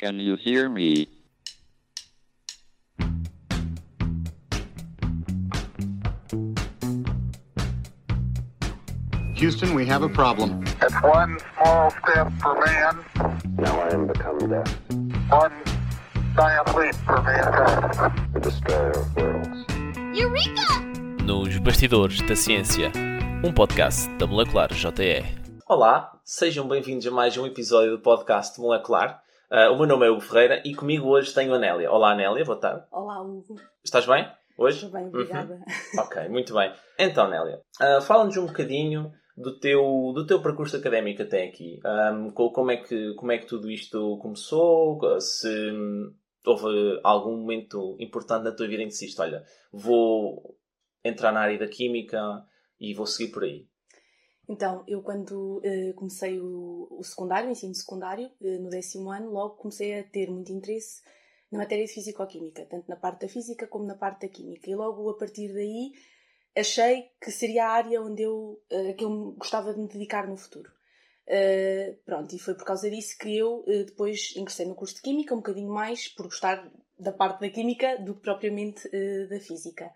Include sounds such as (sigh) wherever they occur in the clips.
Can you hear me? Houston, we have a problem. It's one small step for man, Now I am become death, one giant leap for mankind. the destroyer of worlds. Eureka! Nos Bastidores da Ciência, um podcast da Molecular JE. Olá, sejam bem-vindos a mais um episódio do podcast Molecular. Ah, o meu nome é Hugo Ferreira e comigo hoje tenho a Nélia. Olá, Nélia, boa tarde. Olá, Hugo. Estás bem hoje? Estou bem, obrigada. (laughs) Ok, muito bem. Então, Nélia, ah, fala-nos um bocadinho do teu, do teu percurso académico até aqui. Co- como, é que, como é que tudo isto começou? Se houve algum momento importante na tua vida em que disseste, olha, vou entrar na área da Química e vou seguir por aí. Então, eu quando eh, comecei o, o secundário, o ensino secundário, eh, no décimo ano, logo comecei a ter muito interesse na matéria de Físico-Química, tanto na parte da Física como na parte da Química. E logo a partir daí achei que seria a área onde eu, eh, que eu gostava de me dedicar no futuro. Pronto, e foi por causa disso que eu depois ingressei no curso de Química, um bocadinho mais por gostar da parte da Química do que propriamente da Física.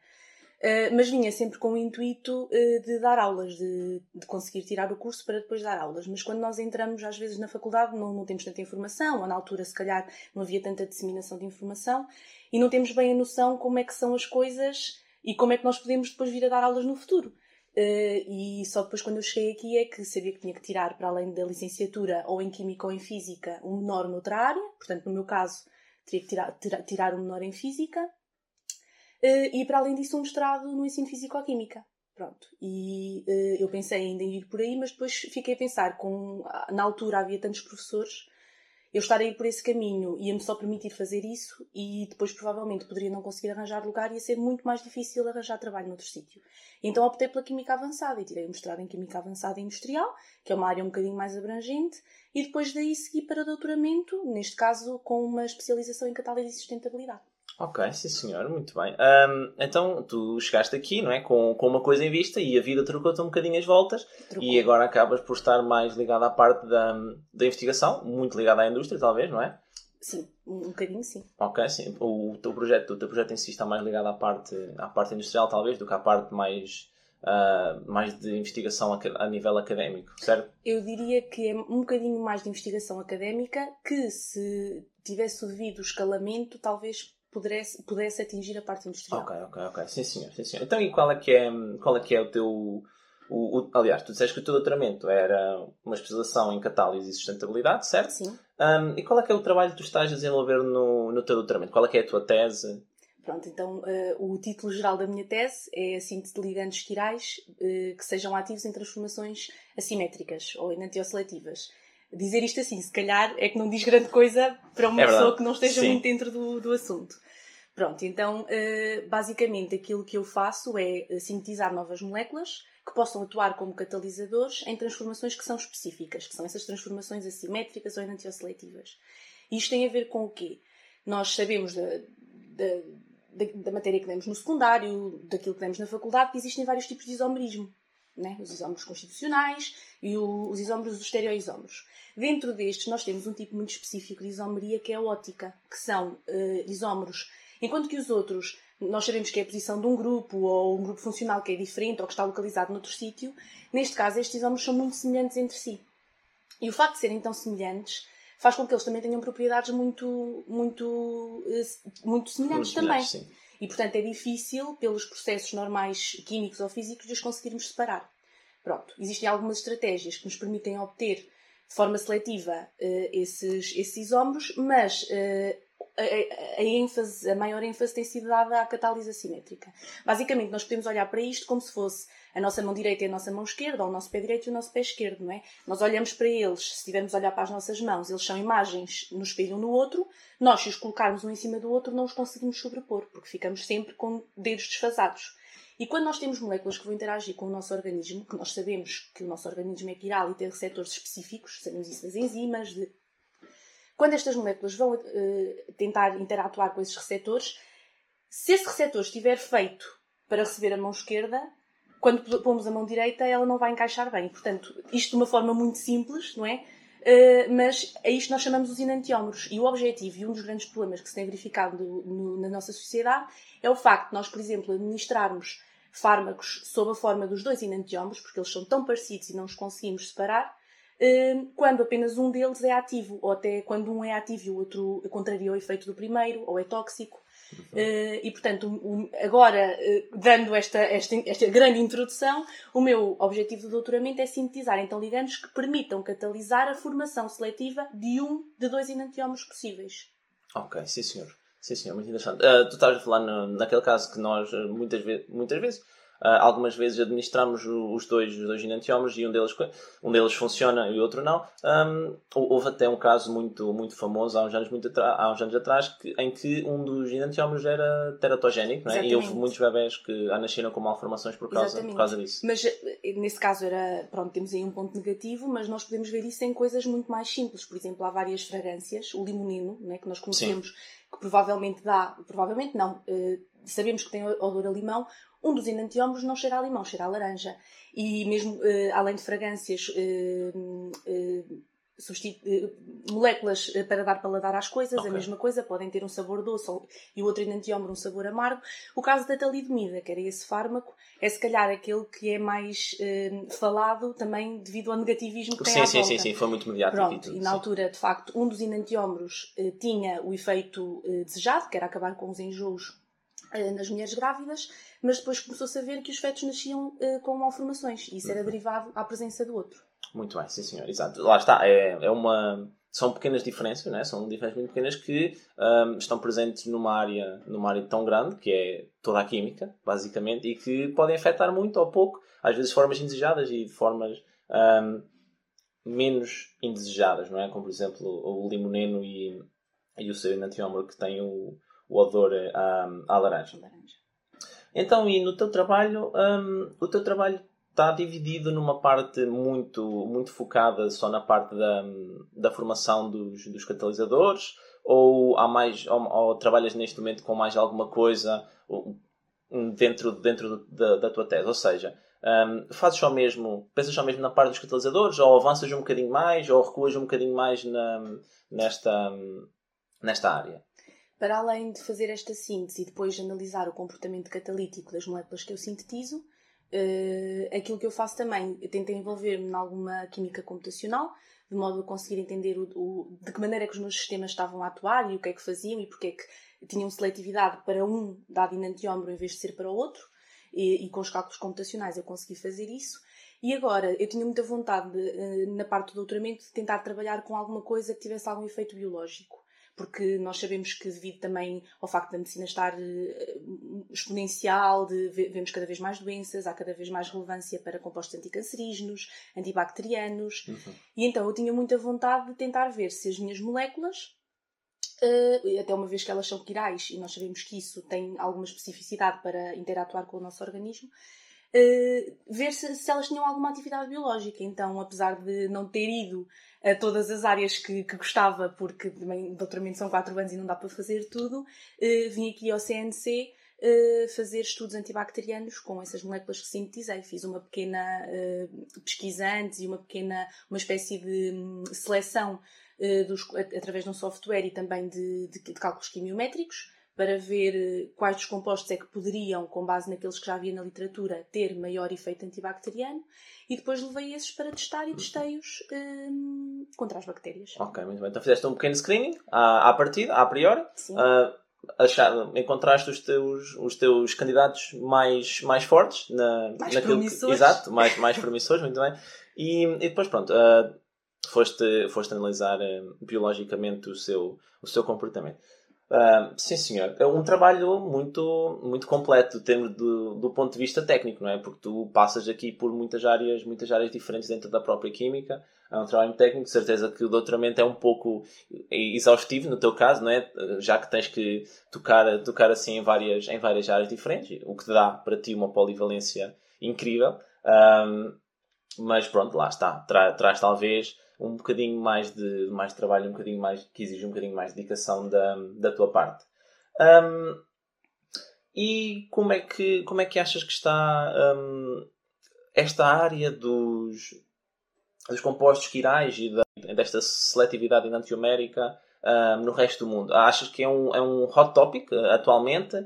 Uh, mas vinha sempre com o intuito uh, de dar aulas, de, de conseguir tirar o curso para depois dar aulas. Mas quando nós entramos, às vezes, na faculdade, não, não temos tanta informação, ou na altura, se calhar, não havia tanta disseminação de informação, e não temos bem a noção como é que são as coisas e como é que nós podemos depois vir a dar aulas no futuro. Uh, e só depois, quando eu cheguei aqui, é que sabia que tinha que tirar, para além da licenciatura, ou em Química ou em Física, um menor noutra área. Portanto, no meu caso, teria que tirar, tirar, tirar um menor em Física. Uh, e para além disso um mestrado no ensino físico-química. Pronto. E uh, eu pensei ainda em ir por aí, mas depois fiquei a pensar, com, na altura havia tantos professores, eu estar a ir por esse caminho ia-me só permitir fazer isso e depois provavelmente poderia não conseguir arranjar lugar e ia ser muito mais difícil arranjar trabalho noutro sítio. Então optei pela Química Avançada e tirei o mestrado em Química Avançada Industrial, que é uma área um bocadinho mais abrangente, e depois daí segui para doutoramento, neste caso com uma especialização em catálise e sustentabilidade. Ok, sim senhor, muito bem. Ahm, então, tu chegaste aqui, não é? Com, com uma coisa em vista e a vida trocou-te um bocadinho as voltas Trocou. e agora acabas por estar mais ligado à parte da, da investigação, muito ligado à indústria, talvez, não é? Sim, um, um bocadinho sim. Ok, sim. O teu projeto, o teu projeto em si está mais ligado à parte, à parte industrial, talvez, do que à parte mais, ah, mais de investigação a nível académico, certo? Eu diria que é um bocadinho mais de investigação académica que, se tivesse o devido escalamento, talvez pudesse, pudesse atingir a parte industrial. Ok, ok, ok. Sim senhor, sim senhor. Então, e qual é que é, qual é, que é o teu... O, o- aliás, tu disseste que o teu doutoramento era uma especialização em catálise e sustentabilidade, certo? Sim. Um, e qual é que é o trabalho que tu estás a desenvolver no, no teu doutoramento? Qual é que é a tua tese? Pronto, então eh, o título geral da minha tese é a síntese de ligandos quirais eh, que sejam ativos em transformações assimétricas ou enantioseletivas. Dizer isto assim, se calhar, é que não diz grande coisa para uma É pessoa que não esteja Sim. muito dentro do, do assunto. Pronto, então, eh, basicamente, aquilo que eu faço é eh, sintetizar novas moléculas que possam atuar como catalisadores em transformações que são específicas, que são essas transformações assimétricas ou enantioseletivas. Isto tem a ver com o quê? Nós sabemos da, da, da, da matéria que demos no secundário, daquilo que demos na faculdade, que existem vários tipos de isomerismo. Né? Os isómeros constitucionais e o- os isómeros dos estereoisómeros. Dentro destes, nós temos um tipo muito específico de isomeria que é a ótica, que são eh, isómeros. Enquanto que os outros, nós sabemos que é a posição de um grupo ou um grupo funcional que é diferente ou que está localizado noutro sítio, neste caso, estes isómeros são muito semelhantes entre si. E o facto de serem tão semelhantes faz com que eles também tenham propriedades muito, muito, eh, muito semelhantes também. Sim. E, portanto, é difícil, pelos processos normais químicos ou físicos, de os conseguirmos separar. Pronto, existem algumas estratégias que nos permitem obter de forma seletiva eh, esses, esses isómeros, mas eh, a, ênfase, a maior ênfase tem sido dada à catálise assimétrica. Basicamente, nós podemos olhar para isto como se fosse a nossa mão direita e a nossa mão esquerda, ou o nosso pé direito e o nosso pé esquerdo, não é? Nós olhamos para eles, se estivermos a olhar para as nossas mãos, eles são imagens no espelho um no outro, nós, se os colocarmos um em cima do outro, não os conseguimos sobrepor, porque ficamos sempre com dedos desfasados. E quando nós temos moléculas que vão interagir com o nosso organismo, que nós sabemos que o nosso organismo é quiral e tem receptores específicos, sabemos isso das enzimas, de... quando estas moléculas vão eh, tentar interatuar com esses receptores, se esse receptor estiver feito para receber a mão esquerda, quando pomos a mão direita, ela não vai encaixar bem. Portanto, isto de uma forma muito simples, não é? Uh, mas a isto nós chamamos os enantiómeros. E o objetivo, e um dos grandes problemas que se tem verificado no, na nossa sociedade, é o facto de nós, por exemplo, administrarmos fármacos sob a forma dos dois enantiómeros, porque eles são tão parecidos e não os conseguimos separar, uh, quando apenas um deles é ativo, ou até quando um é ativo e o outro contraria o efeito do primeiro, ou é tóxico. Uh, e portanto, um, agora, uh, dando esta, esta, esta grande introdução, o meu objetivo do doutoramento é sintetizar então ligandos que permitam catalisar a formação seletiva de um de dois enantiómeros possíveis. Ok, sim senhor. Sim senhor, muito interessante. Uh, tu estavas a falar no, naquele caso que nós muitas, ve muitas vezes Uh, algumas vezes administramos os dois, os dois enantiómeros e um deles, um deles funciona e o outro não. Um, houve até um caso muito, muito famoso há uns anos, muito há uns anos atrás que, em que um dos enantiómeros era teratogénico é? e houve muitos bebés que nasceram com malformações por causa, por causa disso. Mas eh, nesse caso era, pronto, temos aí um ponto negativo, mas nós podemos ver isso em coisas muito mais simples. Por exemplo, há várias fragrâncias, o limonino, né, que nós conhecemos, Sim. Que provavelmente dá, provavelmente não, uh, sabemos que tem odor a limão, um dos enantiómeros não cheira a limão, cheira a laranja. E mesmo uh, além de fragrâncias, uh, moléculas para dar paladar às coisas, okay. a mesma coisa, podem ter um sabor doce e o outro enantiómero um sabor amargo. O caso da talidomida, que era esse fármaco, é se calhar aquele que é mais falado também devido ao negativismo que sim, tem à sim, volta. Sim, sim, foi muito mediático. Pronto, e, tudo, e na sim. altura, de facto, um dos enantiómeros tinha o efeito desejado, que era acabar com os enjoos nas mulheres grávidas, mas depois começou-se a ver que os fetos nasciam com malformações e isso era uhum. derivado à presença do outro. Muito bem, sim senhor, exato. Lá está, é, é uma. São pequenas diferenças, né? são diferenças muito pequenas que um, estão presentes numa área, numa área tão grande, que é toda a química, basicamente, e que podem afetar muito ou pouco, às vezes de formas indesejadas e de formas um, menos indesejadas, não é? Como, por exemplo, o limoneno e, e o seu enantiómero que tem o, o odor um, à laranja. laranja. Então, e no teu trabalho, um, o teu trabalho está dividido numa parte muito, muito focada só na parte da, da formação dos, dos catalisadores? Ou, há mais, ou, ou trabalhas neste momento com mais alguma coisa dentro, dentro da, da tua tese? Ou seja, um, fazes só mesmo, pensas só mesmo na parte dos catalisadores, ou avanças um bocadinho mais, ou recuas um bocadinho mais na, nesta, nesta área? Para além de fazer esta síntese e depois de analisar o comportamento catalítico das moléculas que eu sintetizo, uh, aquilo que eu faço também, eu tento envolver-me em alguma química computacional, de modo a conseguir entender o, o, de que maneira é que os meus sistemas estavam a atuar e o que é que faziam e porque é que tinham seletividade para um dado enantiómero em vez de ser para o outro. E, e, com os cálculos computacionais eu consegui fazer isso. E agora, eu tinha muita vontade, de, eh, na parte do doutoramento, de tentar trabalhar com alguma coisa que tivesse algum efeito biológico porque nós sabemos que devido também ao facto da medicina estar eh, exponencial, de, vemos cada vez mais doenças, há cada vez mais relevância para compostos anticancerígenos, antibacterianos, uhum. e então eu tinha muita vontade de tentar ver se as minhas moléculas Uh, até uma vez que elas são quirais e nós sabemos que isso tem alguma especificidade para interatuar com o nosso organismo, uh, ver se, se, elas tinham alguma atividade biológica. Então, apesar de não ter ido a todas as áreas que, que gostava, porque também doutoramento são 4 anos e não dá para fazer tudo, uh, vim aqui ao CNC uh, fazer estudos antibacterianos com essas moléculas que sintetizei. Fiz uma pequena uh, pesquisa antes e uma pequena, uma espécie de um, seleção dos, através de um software e também de, de, de cálculos quimiométricos para ver eh, quais dos compostos é que poderiam, com base naqueles que já havia na literatura, ter maior efeito antibacteriano e depois levei esses para testar e testei-os um, contra as bactérias. Ok, muito bem. Então fizeste um pequeno screening à, à partida, a priori. Sim. Uh, achar, encontraste os teus, os teus candidatos mais, mais fortes na, mais naquilo promissores. Que, exato, mais, mais promissores, muito bem. E, e depois pronto, uh, foste, foste analisar uh, biologicamente o seu, o seu comportamento. Sim, senhor. É um trabalho muito, muito completo do, do ponto de vista técnico, não é? Porque tu passas aqui por muitas áreas, muitas áreas diferentes dentro da própria química. É um trabalho técnico, de certeza que o doutoramento é um pouco exaustivo no teu caso, não é? Já que tens que tocar, tocar assim em várias, em várias áreas diferentes, o que dá para ti uma polivalência incrível. Um, mas pronto, lá está. Tra, traz talvez um bocadinho mais de, mais de trabalho, um bocadinho mais, que exige um bocadinho mais de dedicação da, da tua parte. Um, e como é, que, como é que achas que está um, esta área dos, dos compostos quirais e da, desta seletividade enantiomérica uh, no resto do mundo? Achas que é um, é um hot topic uh, atualmente?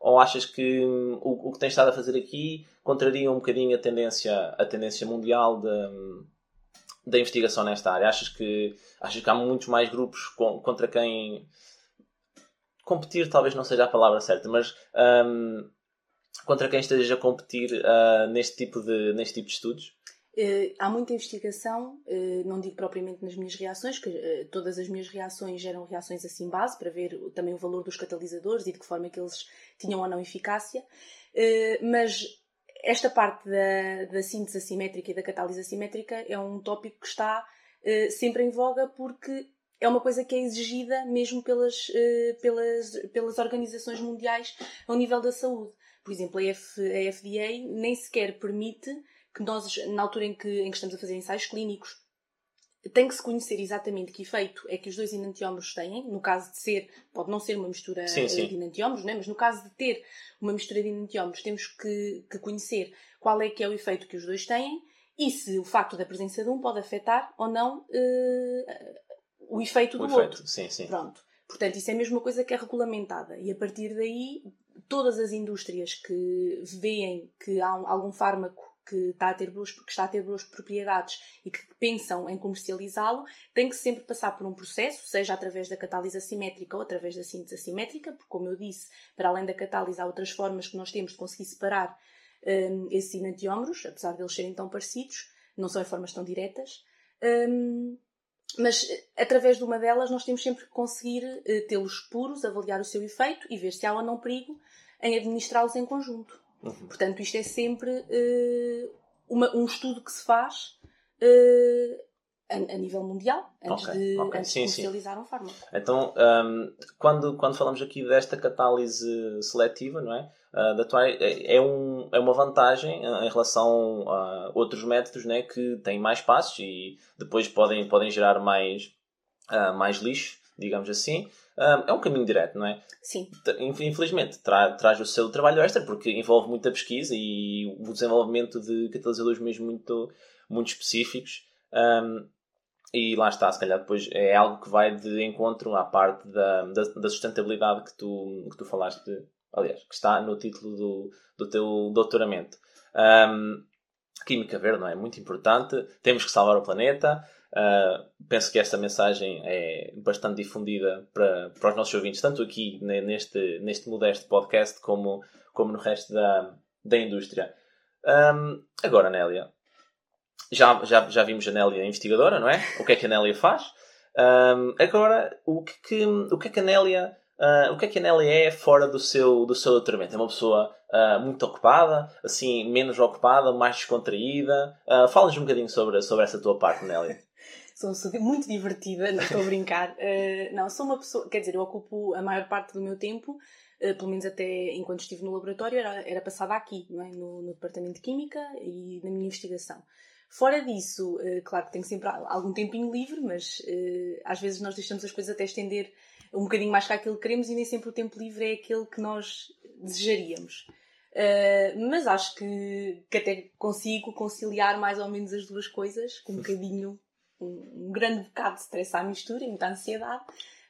Ou achas que um, o, o que tens estado a fazer aqui contraria um bocadinho a tendência, a tendência mundial de, da investigação nesta área? Achas que, achas que há muitos mais grupos com, contra quem competir talvez não seja a palavra certa, mas um, contra quem esteja a competir uh, neste, tipo de, neste tipo de estudos? Uh, há muita investigação, uh, não digo propriamente nas minhas reações, que uh, todas as minhas reações eram reações assim base, para ver também o valor dos catalisadores e de que forma é que eles tinham ou não eficácia, mas esta parte da, da síntese assimétrica e da catálise assimétrica é um tópico que está sempre em voga porque é uma coisa que é exigida mesmo pelas, pelas, pelas organizações mundiais ao nível da saúde. Por exemplo, a, F, a FDA nem sequer permite que nós, na altura em que, em que estamos a fazer ensaios clínicos, tem que se conhecer exatamente que efeito é que os dois enantiómeros têm. No caso de ser, pode não ser uma mistura sim, sim. de enantiómeros, né? mas no caso de ter uma mistura de enantiómeros, temos que, que, conhecer qual é que é o efeito que os dois têm e se o facto da presença de um pode afetar ou não uh, o efeito o do efeito. outro. Sim, sim. Pronto. Portanto, isso é a mesma coisa que é regulamentada. E a partir daí, todas as indústrias que veem que há um, algum fármaco que está, a ter boas, que está a ter boas propriedades e que pensam em comercializá-lo, tem que sempre passar por um processo, seja através da catálise assimétrica ou através da síntese assimétrica, porque, como eu disse, para além da catálise, há outras formas que nós temos de conseguir separar um, esses enantiómeros, apesar de eles serem tão parecidos, não são em formas tão diretas. Um, mas através de uma delas nós temos sempre que conseguir uh, tê-los puros, avaliar o seu efeito e ver se há ou não perigo em administrá-los em conjunto. Uhum. Portanto, isto é sempre uh, uma, um estudo que se faz uh, a, a, nível mundial antes okay, de, okay. antes sim, de comercializar sim. um fármaco. Então, um, quando, quando falamos aqui desta catálise seletiva, não é? Uh, da tua, é, é, um, é uma vantagem em relação a outros métodos né, que têm mais passos e depois podem, podem gerar mais, uh, mais lixo, digamos assim. Um, é um caminho direto, não é? Sim. Infelizmente, tra traz o seu trabalho extra porque envolve muita pesquisa e o desenvolvimento de catalisadores mesmo muito, muito específicos. Um, e lá está, se calhar depois é algo que vai de encontro à parte da, da, da sustentabilidade que tu, que tu falaste, de, aliás, que está no título do, do teu doutoramento. Um, química verde, não é? Muito importante. Temos que salvar o planeta. Uh, penso que esta mensagem é bastante difundida para, para os nossos ouvintes, tanto aqui neste, neste modesto podcast como, como no resto da, da indústria. Um, agora, Nélia, já, já, já vimos a Nélia investigadora, não é? O que é que a Nélia faz? Um, agora, o que, que, o que é que a Nélia. Uh, o que é que a Nélia é fora do seu, do seu doutoramento? É uma pessoa uh, muito ocupada, assim, menos ocupada, mais descontraída? Uh, Fala-nos um bocadinho sobre, sobre essa tua parte, Nélia. Sou, sou muito divertida, não estou a brincar. Uh, (laughs) não, sou uma pessoa, quer dizer, eu ocupo a maior parte do meu tempo, uh, pelo menos até enquanto estive no laboratório, era, era passada aqui, é? no, no departamento de Química e na minha investigação. Fora disso, uh, claro que tenho sempre algum tempinho livre, mas às vezes nós deixamos as coisas até estender um bocadinho mais que aquilo que queremos e nem sempre o tempo livre é aquele que nós desejaríamos. Mas acho que, que até consigo conciliar mais ou menos as duas coisas, com um bocadinho, um, um grande bocado de stress à mistura e muita ansiedade,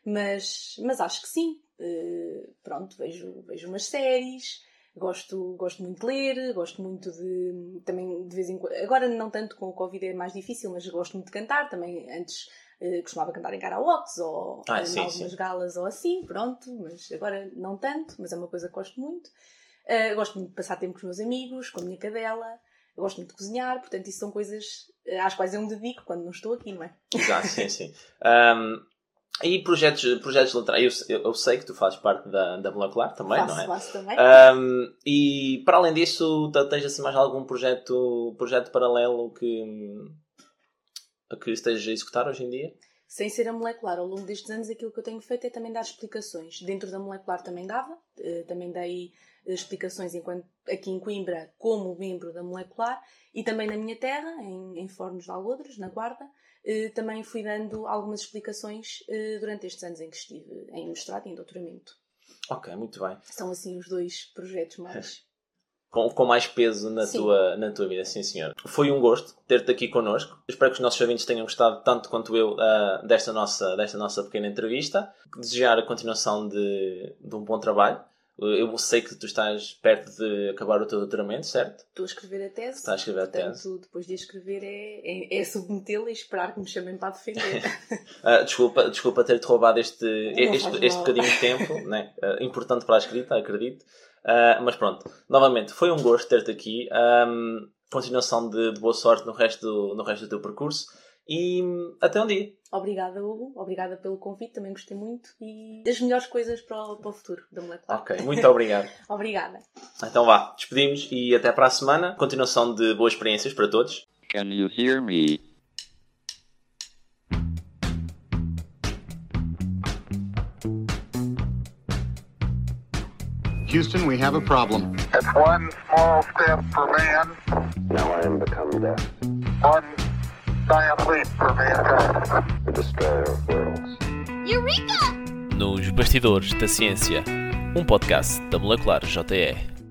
mas, mas acho que sim. Uh, pronto, vejo, vejo umas séries, gosto, gosto muito de ler, gosto muito de. também de vez em quando. Agora não tanto com o Covid é mais difícil, mas gosto muito de cantar. Também antes uh, costumava cantar em karaokes ou ah, em sim, algumas sim. galas ou assim, pronto, mas agora não tanto, mas é uma coisa que gosto muito. Uh, gosto muito de passar tempo com os meus amigos, com a minha cadela. Eu gosto muito de cozinhar, portanto, isso são coisas às quais eu me dedico quando não estou aqui, não é? Exato, sim, sim. Um, e projetos, projetos literários, eu, eu, sei que tu fazes parte da, da Molecular também, faço, não é? Faço também. Um, e para além disso, tens assim mais algum projeto, projeto paralelo que, que estejas a executar hoje em dia? Sem ser a molecular, ao longo destes anos, aquilo que eu tenho feito é também dar explicações. Dentro da molecular também dava, também dei explicações enquanto aqui em Coimbra como membro da molecular e também na minha terra, em, em Fornos de Algodres, na Guarda, eh, também fui dando algumas explicações eh, durante estes anos em que estive em mestrado e em doutoramento. Ok, muito bem. São assim os dois projetos mais. (laughs) com, com mais peso na Sim. tua, na tua vida, sim senhor. Foi um gosto ter-te aqui connosco. Espero que os nossos ouvintes tenham gostado tanto quanto eu ah, desta, nossa, desta nossa pequena entrevista. Desejar a continuação de, de um bom trabalho. Eu sei que tu estás perto de acabar o teu doutoramento, certo? Estou a escrever a tese. Está a escrever a portanto, tese. depois de escrever é, é, é submetê-la e esperar que me chamem para defender. (laughs) Ah, desculpa, desculpa ter-te roubado este, este, este bocadinho de tempo, (laughs) né? Ah, importante para a escrita, acredito. Ah, mas pronto, novamente, foi um gosto ter-te aqui. Ahm, continuação de, de boa sorte no resto, do, no resto do teu percurso e até um dia. Obrigada, Hugo. Obrigada pelo convite. Também gostei muito. E das melhores coisas para o, para o futuro da molecular. Ok, muito obrigado. (laughs) Obrigada. Então vá, despedimos e até para a semana. Continuação de boas experiências para todos. Can you hear me? Houston, we have a problem. It's one small step for man, Now I am become death, one worlds. Nos Bastidores da Ciência, um podcast da Molecular JE.